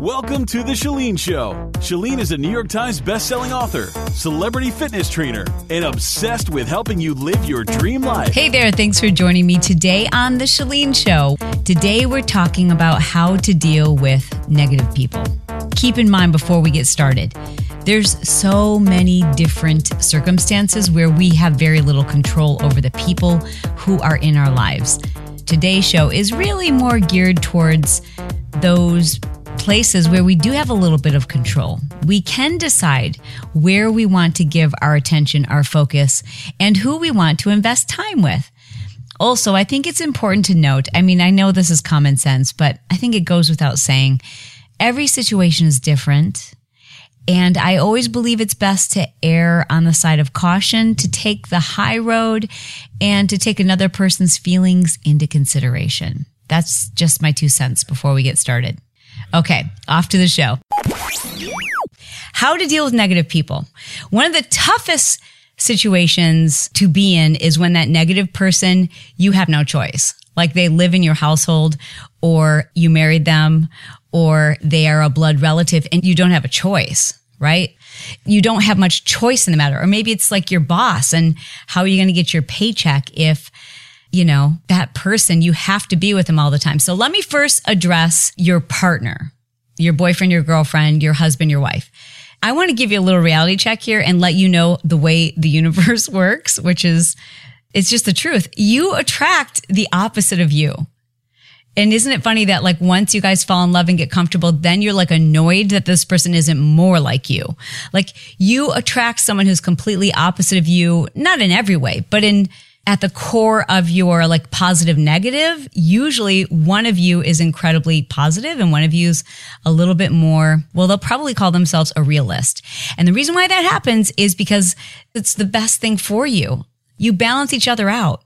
Welcome to The Chalene Show. Chalene is a New York Times bestselling author, celebrity fitness trainer, and obsessed with helping you live your dream life. Hey there, thanks for joining me today on The Chalene Show. Today we're talking about how to deal with negative people. Keep in mind before we get started, there's so many different circumstances where we have very little control over the people who are in our lives. Today's show is really more geared towards those places where we do have a little bit of control. We can decide where we want to give our attention, our focus, and who we want to invest time with. Also, I think it's important to note I mean, I know this is common sense, but I think it goes without saying every situation is different. And I always believe it's best to err on the side of caution, to take the high road, and to take another person's feelings into consideration. That's just my two cents before we get started. Okay, off to the show. How to deal with negative people. One of the toughest situations to be in is when that negative person, you have no choice. Like they live in your household or you married them or they are a blood relative and you don't have a choice, right? You don't have much choice in the matter. Or maybe it's like your boss and how are you going to get your paycheck if you know, that person, you have to be with them all the time. So let me first address your partner, your boyfriend, your girlfriend, your husband, your wife. I want to give you a little reality check here and let you know the way the universe works, which is, it's just the truth. You attract the opposite of you. And isn't it funny that like once you guys fall in love and get comfortable, then you're like annoyed that this person isn't more like you. Like you attract someone who's completely opposite of you, not in every way, but in at the core of your like positive negative, usually one of you is incredibly positive and one of you is a little bit more, well, they'll probably call themselves a realist. And the reason why that happens is because it's the best thing for you. You balance each other out.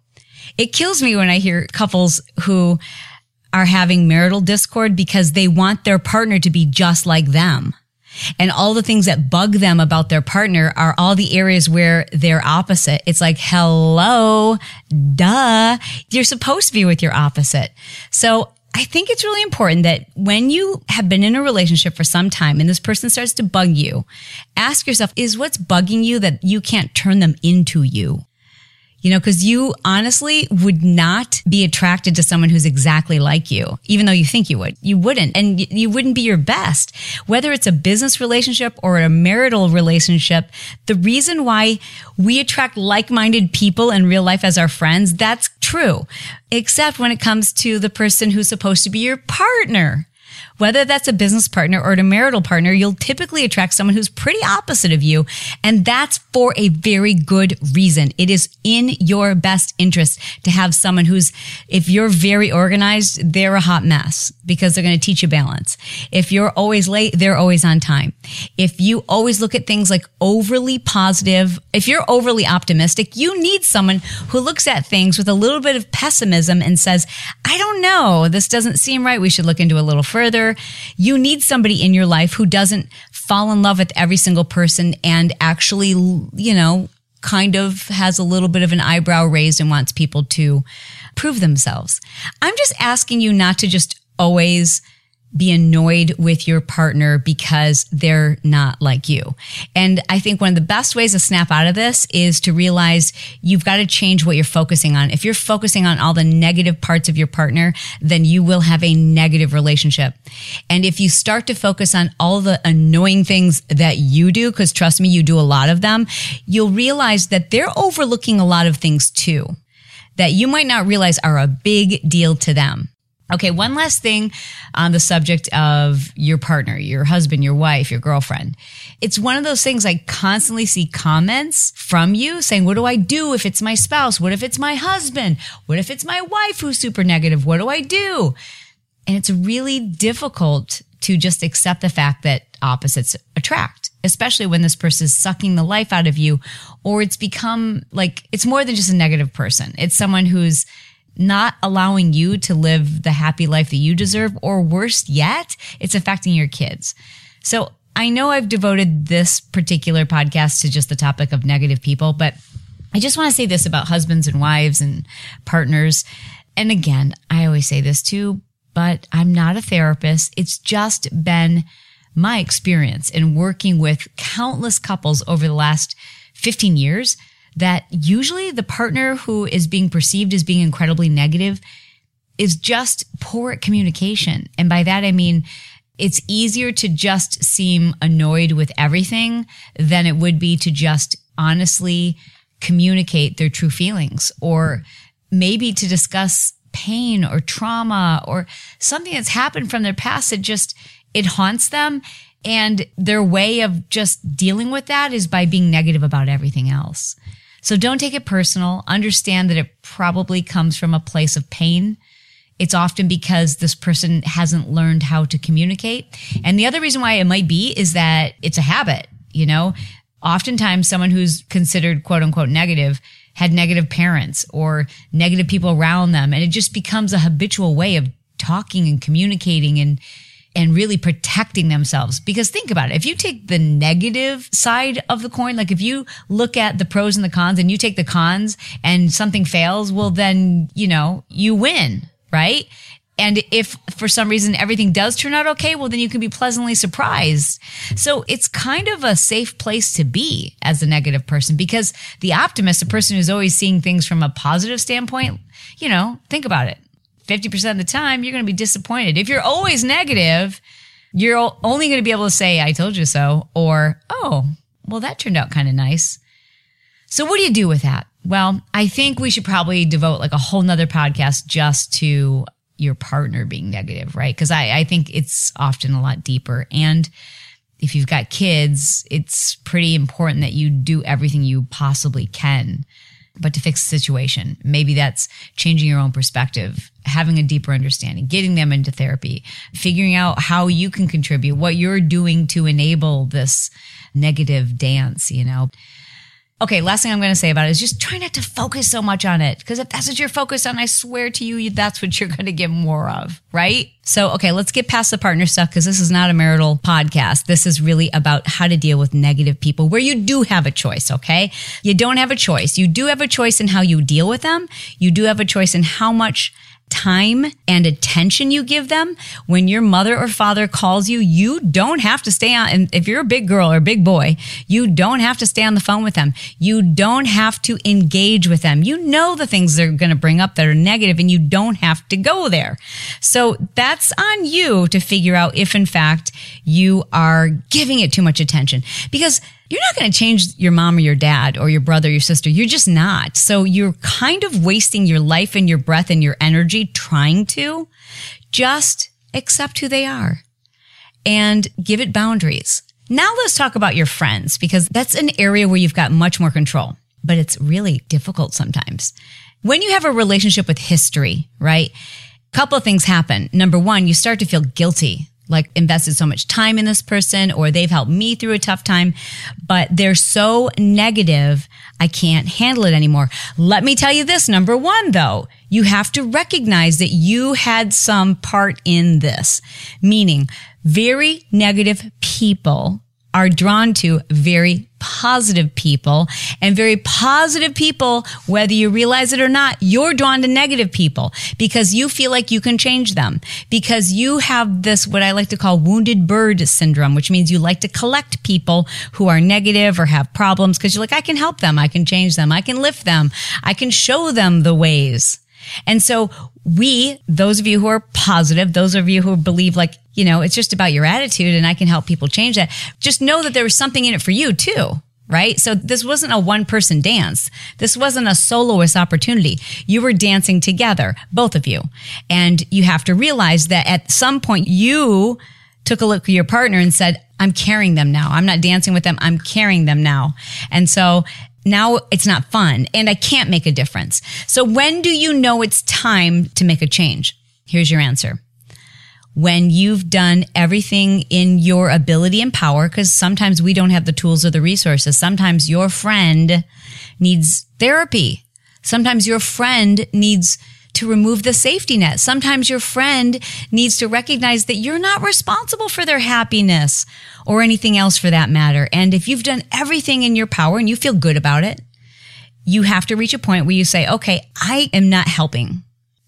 It kills me when I hear couples who are having marital discord because they want their partner to be just like them. And all the things that bug them about their partner are all the areas where they're opposite. It's like, hello, duh. You're supposed to be with your opposite. So I think it's really important that when you have been in a relationship for some time and this person starts to bug you, ask yourself, is what's bugging you that you can't turn them into you? You know, cause you honestly would not be attracted to someone who's exactly like you, even though you think you would. You wouldn't. And you wouldn't be your best. Whether it's a business relationship or a marital relationship, the reason why we attract like-minded people in real life as our friends, that's true. Except when it comes to the person who's supposed to be your partner. Whether that's a business partner or a marital partner, you'll typically attract someone who's pretty opposite of you. And that's for a very good reason. It is in your best interest to have someone who's, if you're very organized, they're a hot mess because they're going to teach you balance. If you're always late, they're always on time. If you always look at things like overly positive, if you're overly optimistic, you need someone who looks at things with a little bit of pessimism and says, I don't know, this doesn't seem right. We should look into a little further you need somebody in your life who doesn't fall in love with every single person and actually, you know, kind of has a little bit of an eyebrow raised and wants people to prove themselves. I'm just asking you not to just always be annoyed with your partner because they're not like you. And I think one of the best ways to snap out of this is to realize you've got to change what you're focusing on. If you're focusing on all the negative parts of your partner, then you will have a negative relationship. And if you start to focus on all the annoying things that you do, because trust me, you do a lot of them, you'll realize that they're overlooking a lot of things too that you might not realize are a big deal to them. Okay, one last thing on the subject of your partner, your husband, your wife, your girlfriend. It's one of those things I constantly see comments from you saying, What do I do if it's my spouse? What if it's my husband? What if it's my wife who's super negative? What do I do? And it's really difficult to just accept the fact that opposites attract, especially when this person is sucking the life out of you, or it's become like, it's more than just a negative person. It's someone who's not allowing you to live the happy life that you deserve, or worse yet, it's affecting your kids. So I know I've devoted this particular podcast to just the topic of negative people, but I just want to say this about husbands and wives and partners. And again, I always say this too. but I'm not a therapist. It's just been my experience in working with countless couples over the last 15 years that usually the partner who is being perceived as being incredibly negative is just poor at communication. And by that, I mean, it's easier to just seem annoyed with everything than it would be to just honestly communicate their true feelings or maybe to discuss pain or trauma or something that's happened from their past that just it haunts them and their way of just dealing with that is by being negative about everything else. So don't take it personal. Understand that it probably comes from a place of pain. It's often because this person hasn't learned how to communicate. And the other reason why it might be is that it's a habit, you know? Oftentimes someone who's considered quote unquote negative had negative parents or negative people around them. And it just becomes a habitual way of talking and communicating and and really protecting themselves. Because think about it. If you take the negative side of the coin, like if you look at the pros and the cons and you take the cons and something fails, well, then, you know, you win, right? And if for some reason everything does turn out okay, well, then you can be pleasantly surprised. So it's kind of a safe place to be as a negative person because the optimist, a person who's always seeing things from a positive standpoint, you know, think about it. 50% of the time, you're going to be disappointed. If you're always negative, you're only going to be able to say, I told you so, or, oh, well, that turned out kind of nice. So what do you do with that? Well, I think we should probably devote like a whole nother podcast just to your partner being negative, right? Because I, I think it's often a lot deeper. And if you've got kids, it's pretty important that you do everything you possibly can but to fix the situation. Maybe that's changing your own perspective, having a deeper understanding, getting them into therapy, figuring out how you can contribute, what you're doing to enable this negative dance, you know. Okay, last thing I'm going to say about it is just try not to focus so much on it. Because if that's what you're focused on, I swear to you, that's what you're going to get more of, right? So, okay, let's get past the partner stuff because this is not a marital podcast. This is really about how to deal with negative people where you do have a choice, okay? You don't have a choice. You do have a choice in how you deal with them. You do have a choice in how much time and attention you give them, when your mother or father calls you, you don't have to stay on. And if you're a big girl or a big boy, you don't have to stay on the phone with them. You don't have to engage with them. You know the things they're going to bring up that are negative and you don't have to go there. So that's on you to figure out if in fact you are giving it too much attention because you're not going to change your mom or your dad or your brother or your sister. You're just not. So you're kind of wasting your life and your breath and your energy trying to just accept who they are and give it boundaries. Now let's talk about your friends because that's an area where you've got much more control, but it's really difficult sometimes. When you have a relationship with history, right? A couple of things happen. Number one, you start to feel guilty like invested so much time in this person or they've helped me through a tough time, but they're so negative. I can't handle it anymore. Let me tell you this. Number one, though, you have to recognize that you had some part in this, meaning very negative people are drawn to very positive people and very positive people, whether you realize it or not, you're drawn to negative people because you feel like you can change them because you have this, what I like to call wounded bird syndrome, which means you like to collect people who are negative or have problems because you're like, I can help them. I can change them. I can lift them. I can show them the ways. And so we, those of you who are positive, those of you who believe like, you know, it's just about your attitude and I can help people change that. Just know that there was something in it for you too. Right. So this wasn't a one person dance. This wasn't a soloist opportunity. You were dancing together, both of you. And you have to realize that at some point you took a look at your partner and said, I'm carrying them now. I'm not dancing with them. I'm carrying them now. And so now it's not fun and I can't make a difference. So when do you know it's time to make a change? Here's your answer. When you've done everything in your ability and power, because sometimes we don't have the tools or the resources. Sometimes your friend needs therapy. Sometimes your friend needs to remove the safety net. Sometimes your friend needs to recognize that you're not responsible for their happiness or anything else for that matter. And if you've done everything in your power and you feel good about it, you have to reach a point where you say, okay, I am not helping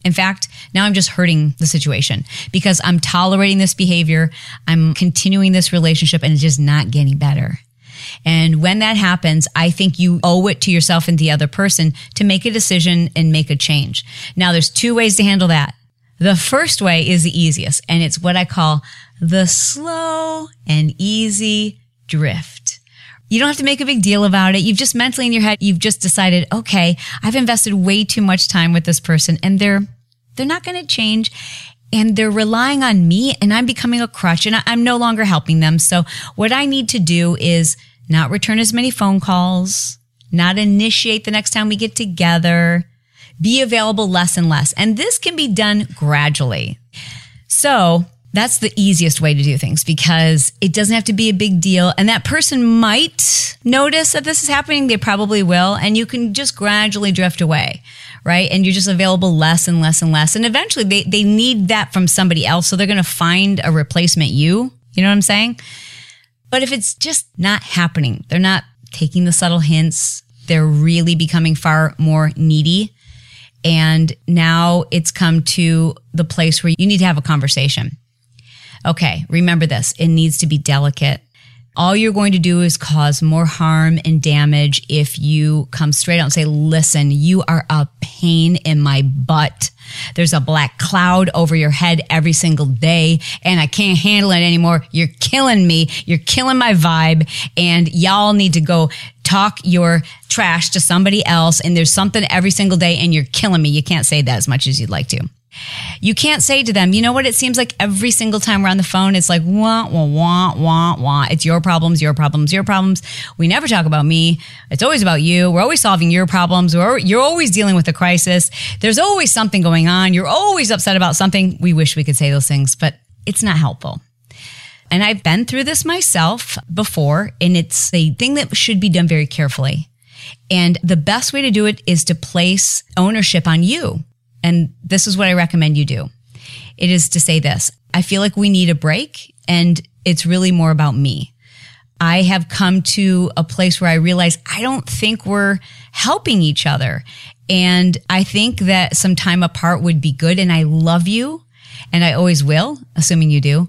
In fact, now I'm just hurting the situation because I'm tolerating this behavior. I'm continuing this relationship and it's just not getting better. And when that happens, I think you owe it to yourself and the other person to make a decision and make a change. Now, there's two ways to handle that. The first way is the easiest, and it's what I call the slow and easy drift. You don't have to make a big deal about it. You've just mentally in your head, you've just decided, okay, I've invested way too much time with this person and they're, they're not going to change and they're relying on me and I'm becoming a crutch and I'm no longer helping them. So what I need to do is not return as many phone calls, not initiate the next time we get together, be available less and less. And this can be done gradually. So that's the easiest way to do things because it doesn't have to be a big deal. And that person might notice that this is happening. They probably will. And you can just gradually drift away, right? And you're just available less and less and less. And eventually they, they need that from somebody else. So they're going to find a replacement you. You know what I'm saying? But if it's just not happening, they're not taking the subtle hints. They're really becoming far more needy. And now it's come to the place where you need to have a conversation. Okay. Remember this. It needs to be delicate. All you're going to do is cause more harm and damage if you come straight out and say, listen, you are a pain in my butt. There's a black cloud over your head every single day and I can't handle it anymore. You're killing me. You're killing my vibe and y'all need to go talk your trash to somebody else. And there's something every single day and you're killing me. You can't say that as much as you'd like to. You can't say to them, you know what? It seems like every single time we're on the phone, it's like, wah, wah, wah, wah, wah. It's your problems, your problems, your problems. We never talk about me. It's always about you. We're always solving your problems. We're, you're always dealing with a crisis. There's always something going on. You're always upset about something. We wish we could say those things, but it's not helpful. And I've been through this myself before, and it's a thing that should be done very carefully. And the best way to do it is to place ownership on you. And this is what I recommend you do. It is to say this. I feel like we need a break and it's really more about me. I have come to a place where I realize I don't think we're helping each other. And I think that some time apart would be good. And I love you and I always will, assuming you do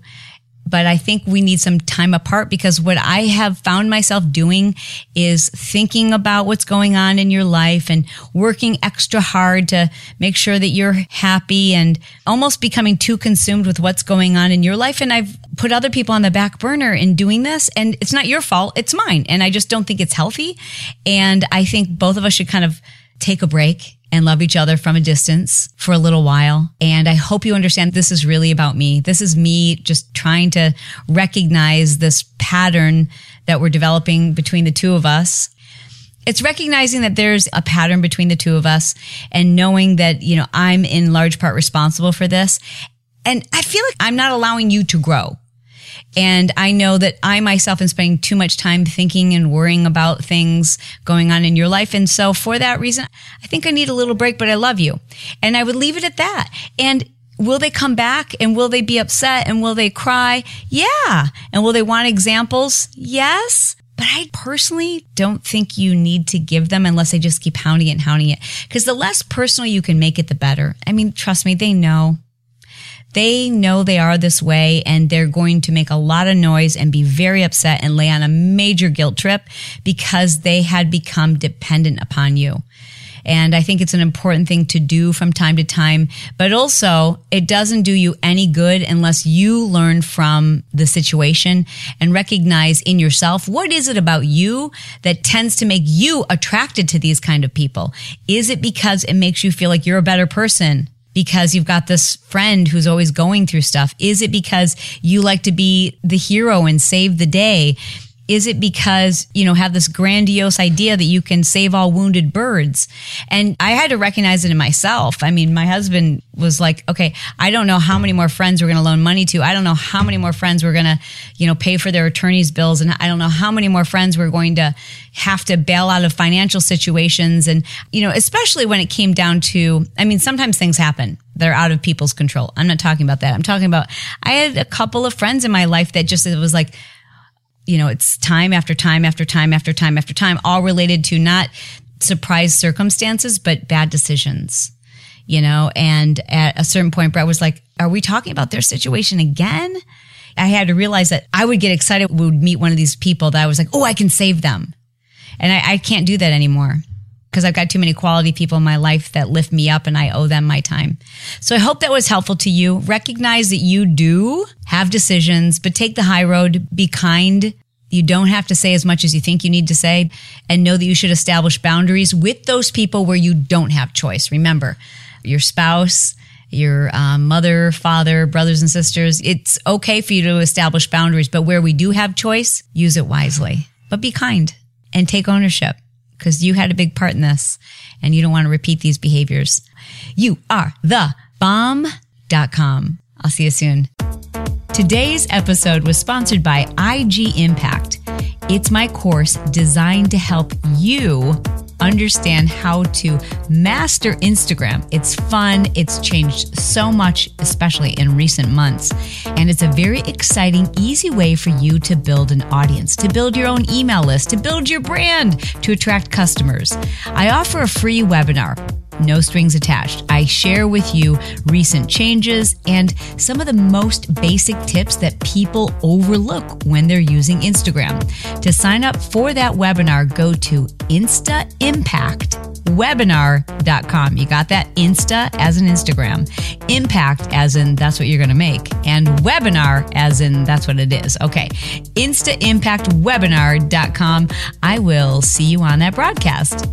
but I think we need some time apart because what I have found myself doing is thinking about what's going on in your life and working extra hard to make sure that you're happy and almost becoming too consumed with what's going on in your life. And I've put other people on the back burner in doing this and it's not your fault. It's mine. And I just don't think it's healthy. And I think both of us should kind of take a break and love each other from a distance for a little while. And I hope you understand this is really about me. This is me just trying to recognize this pattern that we're developing between the two of us. It's recognizing that there's a pattern between the two of us and knowing that, you know, I'm in large part responsible for this. And I feel like I'm not allowing you to grow. And I know that I myself am spending too much time thinking and worrying about things going on in your life. And so for that reason, I think I need a little break, but I love you. And I would leave it at that. And will they come back and will they be upset and will they cry? Yeah. And will they want examples? Yes. But I personally don't think you need to give them unless they just keep hounding it and hounding it. Because the less personal you can make it, the better. I mean, trust me, they know. They know they are this way and they're going to make a lot of noise and be very upset and lay on a major guilt trip because they had become dependent upon you. And I think it's an important thing to do from time to time, but also it doesn't do you any good unless you learn from the situation and recognize in yourself what is it about you that tends to make you attracted to these kind of people? Is it because it makes you feel like you're a better person? Because you've got this friend who's always going through stuff? Is it because you like to be the hero and save the day? Is it because, you know, have this grandiose idea that you can save all wounded birds? And I had to recognize it in myself. I mean, my husband was like, okay, I don't know how many more friends we're going to loan money to. I don't know how many more friends we're going to, you know, pay for their attorney's bills. And I don't know how many more friends we're going to have to bail out of financial situations. And, you know, especially when it came down to, I mean, sometimes things happen that are out of people's control. I'm not talking about that. I'm talking about, I had a couple of friends in my life that just, it was like, you know, it's time after time after time after time after time, all related to not surprise circumstances, but bad decisions. you know, and at a certain point, Bret was like, are we talking about their situation again? I had to realize that I would get excited we would meet one of these people that I was like, oh, I can save them. And I, I can't do that anymore because I've got too many quality people in my life that lift me up and I owe them my time. So I hope that was helpful to you. Recognize that you do have decisions, but take the high road. Be kind. You don't have to say as much as you think you need to say and know that you should establish boundaries with those people where you don't have choice. Remember, your spouse, your um, mother, father, brothers and sisters. It's okay for you to establish boundaries, but where we do have choice, use it wisely. But be kind and take ownership because you had a big part in this and you don't want to repeat these behaviors. You are the bomb.com. I'll see you soon. Today's episode was sponsored by IG Impact. It's my course designed to help you understand how to master Instagram. It's fun. It's changed so much, especially in recent months. And it's a very exciting, easy way for you to build an audience, to build your own email list, to build your brand, to attract customers. I offer a free webinar no strings attached. I share with you recent changes and some of the most basic tips that people overlook when they're using Instagram. To sign up for that webinar, go to instaimpactwebinar.com. You got that? Insta as in Instagram, impact as in that's what you're going to make, and webinar as in that's what it is. Okay. Instaimpactwebinar.com. I will see you on that broadcast.